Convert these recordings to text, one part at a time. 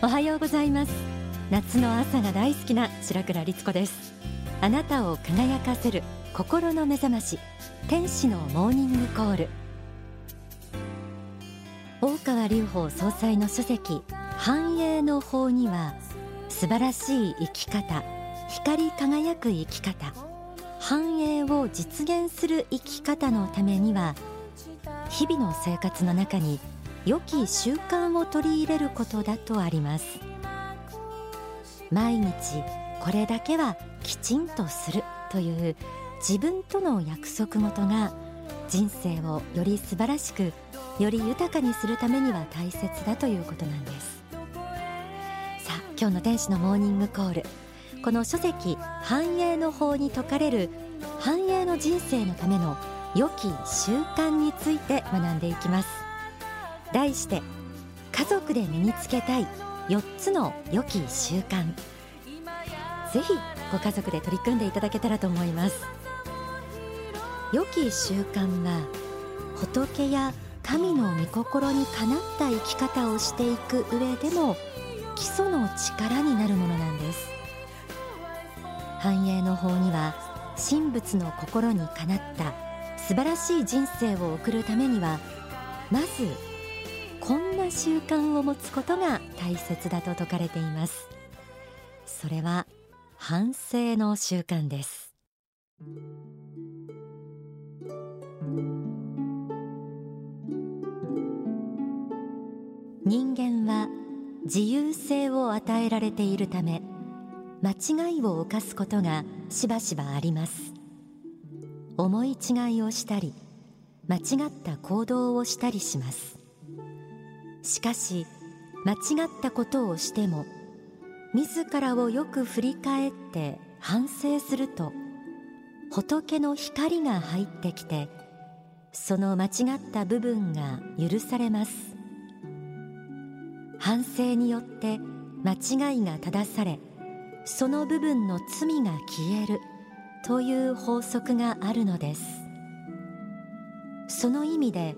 おはようございます。夏の朝が大好きな白倉律子です。あなたを輝かせる心の目覚まし天使のモーニングコール。大川隆法総裁の書籍繁栄の法には素晴らしい生き方光り輝く生き方繁栄を実現する生き方のためには日々の生活の中に良き習慣を取り入れることだとあります。毎日これだけはきちんとするという自分との約束事が人生をより素晴らしくより豊かにするためには大切だということなんです。さあ今日の天使のモーニングコール。この書籍繁栄の法に説かれる繁栄の人生のための良き習慣について学んでいきます。題して家族で身につけたい4つの良き習慣。ぜひご家族で取り組んでいただけたらと思います。良き習慣は仏や神の御心にかなった生き方をしていく上でも基礎の力になるものなんです。繁栄の法には神仏の心にかなった素晴らしい人生を送るためにはまずな習慣を持つことが大切だと説かれています。それは反省の習慣です。人間は自由性を与えられているため間違いを犯すことがしばしばあります。思い違いをしたり間違った行動をしたりします。しかし間違ったことをしても自らをよく振り返って反省すると仏の光が入ってきてその間違った部分が許されます。反省によって間違いが正されその部分の罪が消えるという法則があるのです。その意味で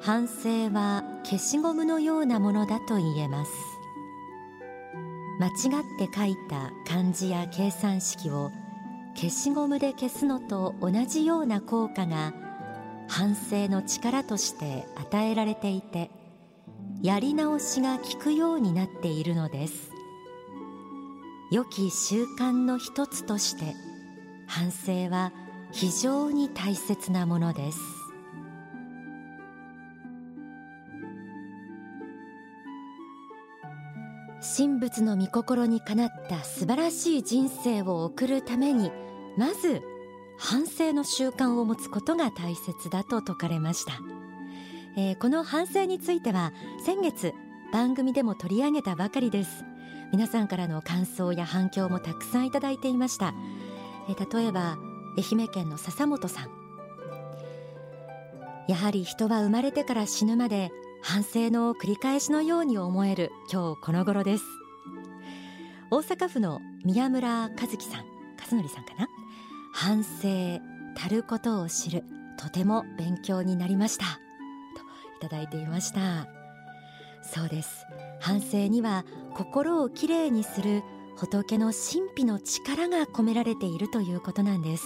反省は消しゴムのようなものだと言えます。間違って書いた漢字や計算式を消しゴムで消すのと同じような効果が反省の力として与えられていてやり直しが効くようになっているのです。良き習慣の一つとして反省は非常に大切なものです。神仏の御心にかなった素晴らしい人生を送るためにまず反省の習慣を持つことが大切だと説かれました、えー、この反省については先月番組でも取り上げたばかりです。皆さんからの感想や反響もたくさんいただいていました、えー、例えば愛媛県の笹本さん。やはり人は生まれてから死ぬまで反省の繰り返しのように思える今日この頃です。大阪府の宮村和樹さん和則さんかな？反省たることを知るとても勉強になりました。といただいていました。そうです。反省には心をきれいにする仏の神秘の力が込められているということなんです。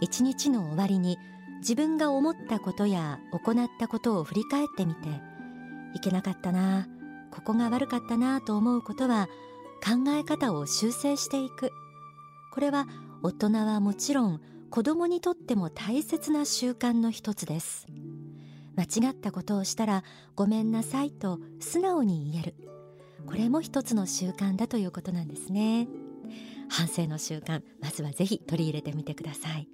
一日の終わりに自分が思ったことや行ったことを振り返ってみていけなかったなここが悪かったなと思うことは考え方を修正していく。これは大人はもちろん子供にとっても大切な習慣の一つです。間違ったことをしたらごめんなさいと素直に言える。これも一つの習慣だということなんですね。反省の習慣まずはぜひ取り入れてみてください。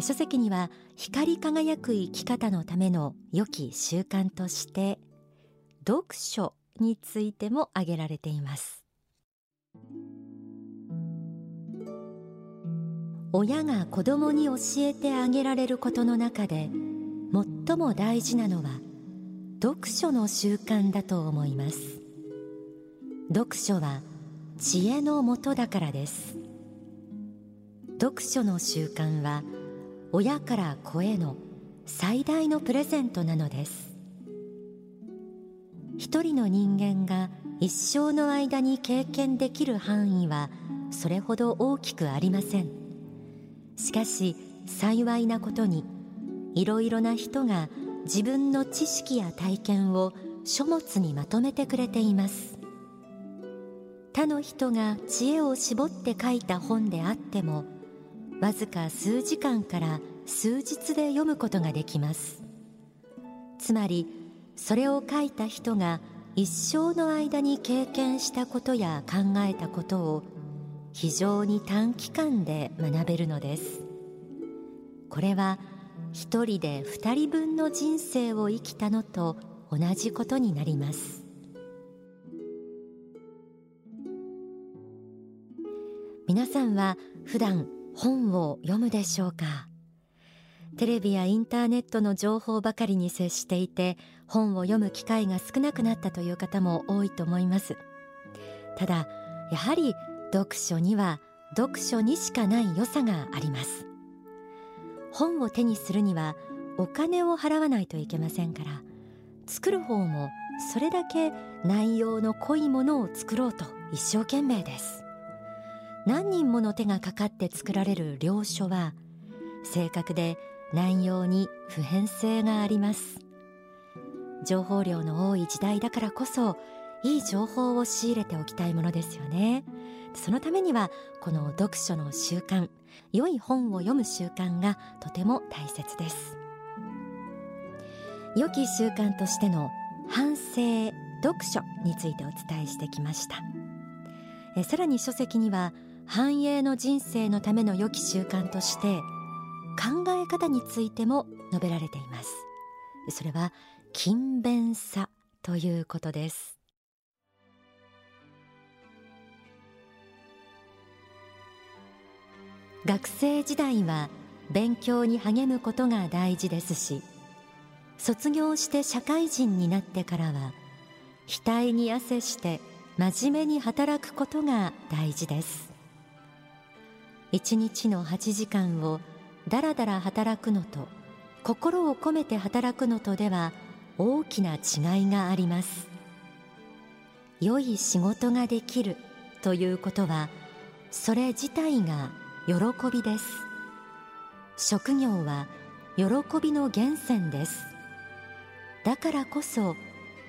書籍には光り輝く生き方のための良き習慣として読書についても挙げられています。親が子供に教えてあげられることの中で最も大事なのは読書の習慣だと思います。読書は知恵のもとだからです。読書の習慣は親から子への最大のプレゼントなのです。一人の人間が一生の間に経験できる範囲はそれほど大きくありません。しかし幸いなことにいろいろな人が自分の知識や体験を書物にまとめてくれています。他の人が知恵を絞って書いた本であってもわずか数時間から数日で読むことができます。つまりそれを書いた人が一生の間に経験したことや考えたことを非常に短期間で学べるのです。これは一人で二人分の人生を生きたのと同じことになります。皆さんは普段本を読むでしょうか。テレビやインターネットの情報ばかりに接していて本を読む機会が少なくなったという方も多いと思います。ただやはり読書には読書にしかない良さがあります。本を手にするにはお金を払わないといけませんから作る方もそれだけ内容の濃いものを作ろうと一生懸命です。何人もの手がかかって作られる良書は正確で内容に普遍性があります。情報量の多い時代だからこそいい情報を仕入れておきたいものですよね。そのためにはこの読書の習慣良い本を読む習慣がとても大切です。良き習慣としての反省読書についてお伝えしてきました。えさらに書籍には繁栄の人生のための良き習慣として考え方についても述べられています。それは勤勉さということです。学生時代は勉強に励むことが大事ですし卒業して社会人になってからは額に汗して真面目に働くことが大事です。一日の8時間をだらだら働くのと心を込めて働くのとでは大きな違いがあります。良い仕事ができるということはそれ自体が喜びです。職業は喜びの源泉です。だからこそ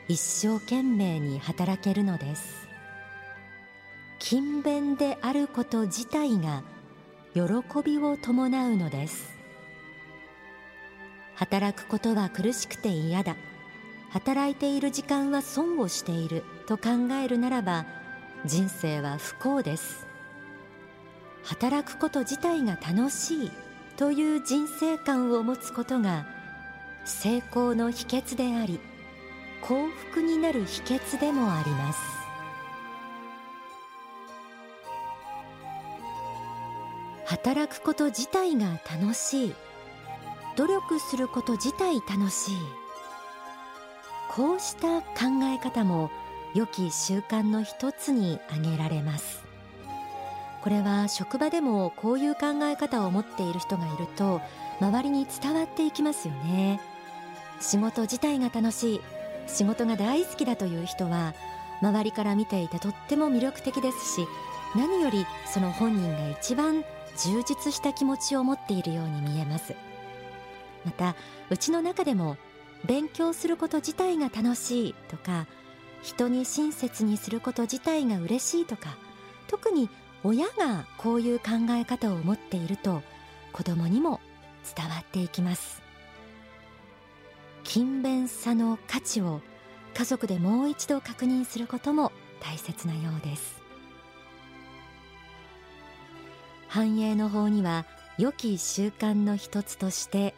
一生懸命に働けるのです。勤勉であること自体が喜びを伴うのです。働くことは苦しくて嫌だ。働いている時間は損をしていると考えるならば人生は不幸です。働くこと自体が楽しいという人生観を持つことが成功の秘訣であり幸福になる秘訣でもあります。働くこと自体が楽しい。努力すること自体楽しい。こうした考え方も良き習慣の一つに挙げられます。これは職場でもこういう考え方を持っている人がいると周りに伝わっていきますよね。仕事自体が楽しい。仕事が大好きだという人は周りから見ていてとっても魅力的ですし何よりその本人が一番充実した気持ちを持っているように見えます。またうちの中でも勉強すること自体が楽しいとか人に親切にすること自体が嬉しいとか特に親がこういう考え方を持っていると子供にも伝わっていきます。勤勉さの価値を家族でもう一度確認することも大切なようです。繁栄の法には良き習慣の一つとして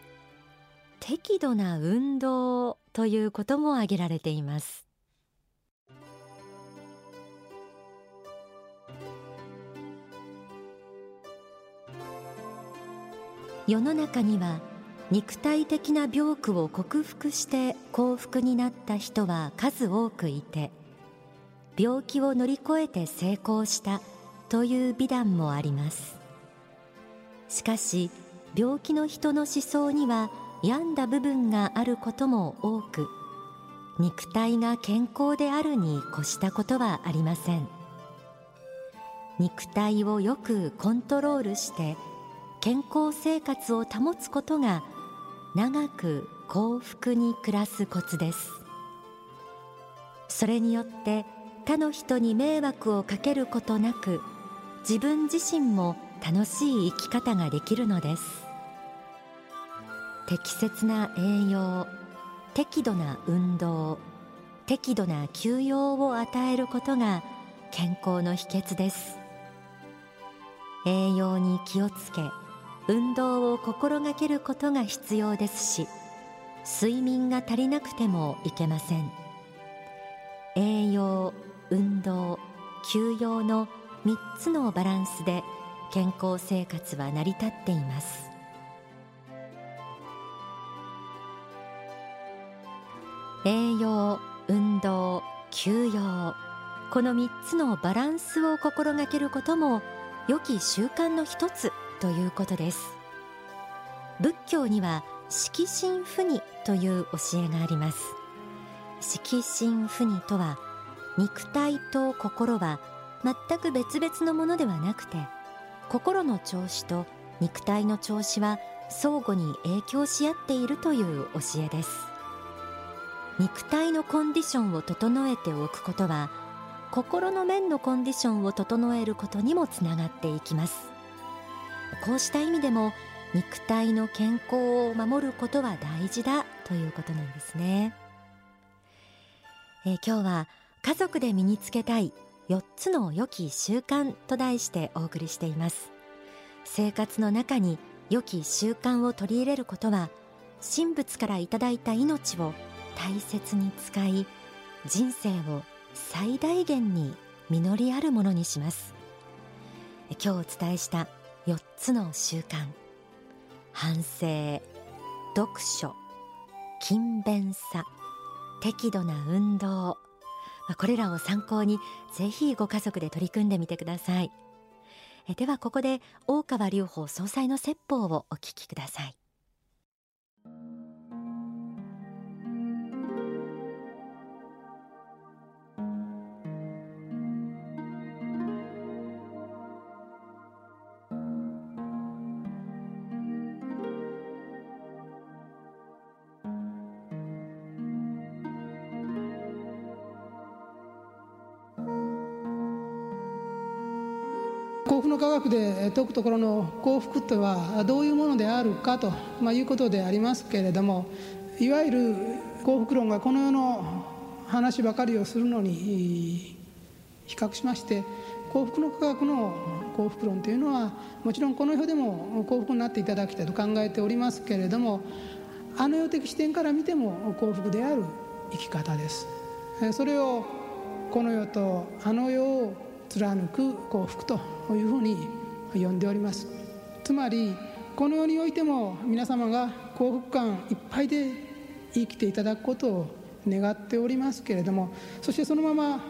適度な運動ということも挙げられています。世の中には肉体的な病苦を克服して幸福になった人は数多くいて病気を乗り越えて成功したという美談もあります。しかし病気の人の思想には病んだ部分があることも多く肉体が健康であるに越したことはありません。肉体をよくコントロールして健康生活を保つことが長く幸福に暮らすコツです。それによって他の人に迷惑をかけることなく自分自身も楽しい生き方ができるのです。適切な栄養適度な運動適度な休養を与えることが健康の秘訣です。栄養に気をつけ運動を心がけることが必要ですし睡眠が足りなくてもいけません。栄養運動休養の3つのバランスで健康生活は成り立っています。栄養運動休養。この3つのバランスを心がけることも良き習慣の一つということです。仏教には色心不二という教えがあります。色心不二とは肉体と心は全く別々のものではなくて心の調子と肉体の調子は相互に影響し合っているという教えです。肉体のコンディションを整えておくことは心の面のコンディションを整えることにもつながっていきます。こうした意味でも肉体の健康を守ることは大事だということなんですね、え、今日は家族で身につけたい4つの良き習慣と題してお送りしています。生活の中に良き習慣を取り入れることは神仏からいただいた命を大切に使い人生を最大限に実りあるものにします。今日お伝えした4つの習慣。反省読書勤勉さ適度な運動。これらを参考にぜひご家族で取り組んでみてください。ではここで大川隆法総裁の説法をお聞きください。幸福の科学で説くところの幸福とはどういうものであるかと、ま、いうことでありますけれどもいわゆる幸福論がこの世の話ばかりをするのに比較しまして幸福の科学の幸福論というのはもちろんこの世でも幸福になっていただきたいと考えておりますけれどもあの世的視点から見ても幸福である生き方です。それをこの世とあの世を貫く幸福というふうに呼んでおりますつまりこの世においても皆様が幸福感いっぱいで生きていただくことを願っておりますけれどもそしてそのまま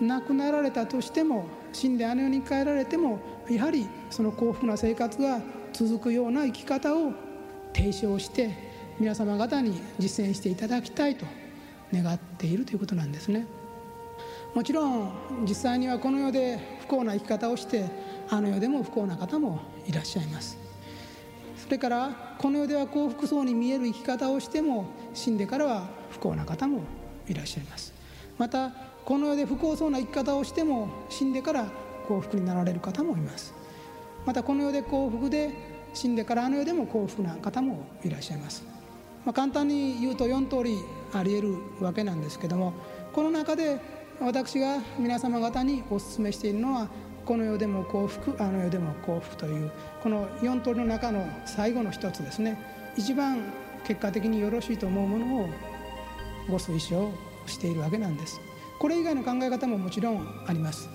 亡くなられたとしても死んであの世に帰られてもやはりその幸福な生活が続くような生き方を提唱して皆様方に実践していただきたいと願っているということなんですね。もちろん実際にはこの世で不幸な生き方をしてあの世でも不幸な方もいらっしゃいます。それからこの世では幸福そうに見える生き方をしても死んでからは不幸な方もいらっしゃいます。またこの世で不幸そうな生き方をしても死んでから幸福になられる方もいます。またこの世で幸福で死んでからあの世でも幸福な方もいらっしゃいます、まあ、簡単に言うと4通りありえるわけなんですけどもこの中で私が皆様方にお勧めしているのはこの世でも幸福あの世でも幸福というこの4通りの中の最後の一つですね。一番結果的によろしいと思うものをご推奨しているわけなんです。これ以外の考え方ももちろんあります。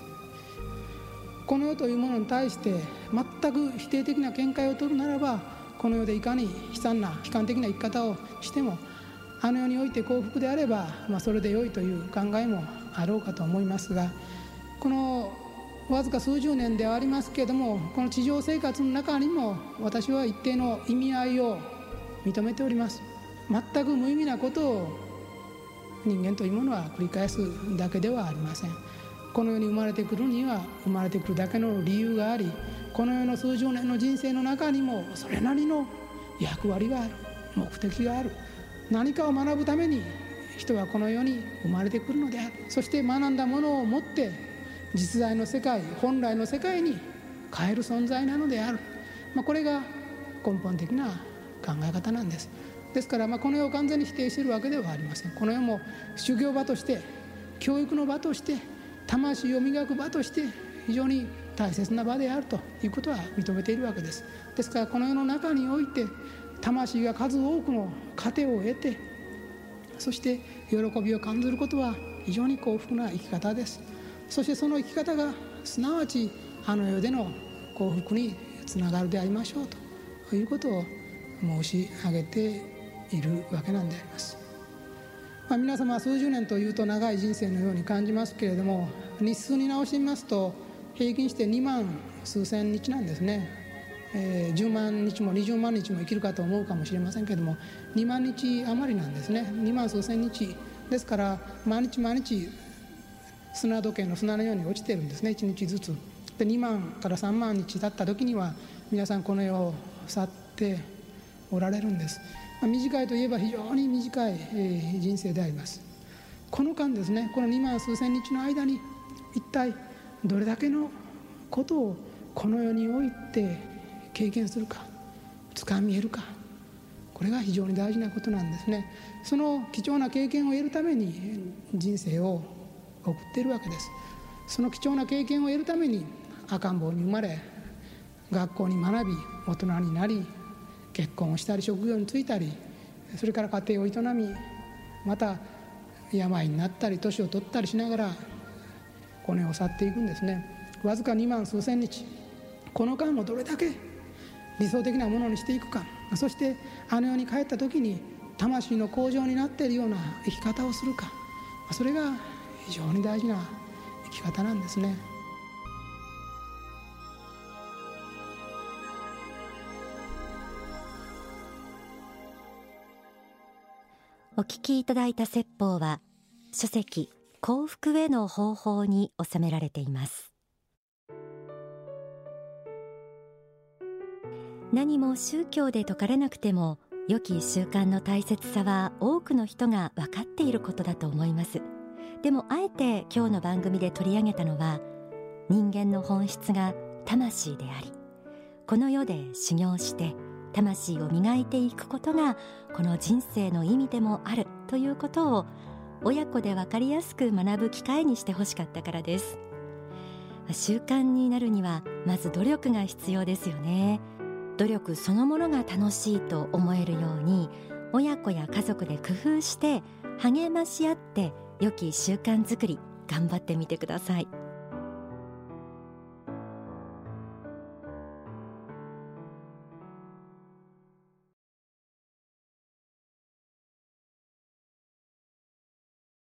この世というものに対して全く否定的な見解を取るならばこの世でいかに悲惨な悲観的な生き方をしてもあの世において幸福であれば、まあ、それで良いという考えもあろうかと思いますがこのわずか数十年ではありますけれどもこの地上生活の中にも私は一定の意味合いを認めております。全く無意味なことを人間というものは繰り返すだけではありません。この世に生まれてくるには生まれてくるだけの理由がありこの世の数十年の人生の中にもそれなりの役割がある目的がある何かを学ぶために人はこの世に生まれてくるのである。そして学んだものを持って実在の世界本来の世界に変える存在なのである、まあ、これが根本的な考え方なんです。ですからまこの世を完全に否定しているわけではありません。この世も修行場として教育の場として魂を磨く場として非常に大切な場であるということは認めているわけです。ですからこの世の中において魂が数多くの糧を得てそして喜びを感じることは非常に幸福な生き方です。そしてその生き方がすなわちあの世での幸福につながるでありましょうということを申し上げているわけなんであります、まあ、皆様数十年というと長い人生のように感じますけれども日数に直してみますと平均して2万数千日なんですね。えー、10万日も20万日も生きるかと思うかもしれませんけども2万日余りなんですね。2万数千日。ですから毎日毎日砂時計の砂のように落ちてるんですね。1日ずつ。で2万から3万日経った時には皆さんこの世を去っておられるんです、まあ、短いといえば非常に短い、えー、人生であります。この間ですねこの2万数千日の間に一体どれだけのことをこの世において経験するか掴み得るかこれが非常に大事なことなんですね。その貴重な経験を得るために人生を送っているわけです。その貴重な経験を得るために赤ん坊に生まれ学校に学び大人になり結婚をしたり職業に就いたりそれから家庭を営みまた病になったり年を取ったりしながらこの世を去っていくんですね。わずか2万数千日。この間をどれだけ理想的なものにしていくか。そしてあの世に帰った時に魂の向上になっているような生き方をするか。それが非常に大事な生き方なんですね。お聞きいただいた説法は書籍幸福への方法に収められています。何も宗教で説かれなくても良き習慣の大切さは多くの人が分かっていることだと思います。でもあえて今日の番組で取り上げたのは人間の本質が魂でありこの世で修行して魂を磨いていくことがこの人生の意味でもあるということを親子で分かりやすく学ぶ機会にしてほしかったからです。習慣になるにはまず努力が必要ですよね。努力そのものが楽しいと思えるように親子や家族で工夫して励まし合って良き習慣づくり頑張ってみてください。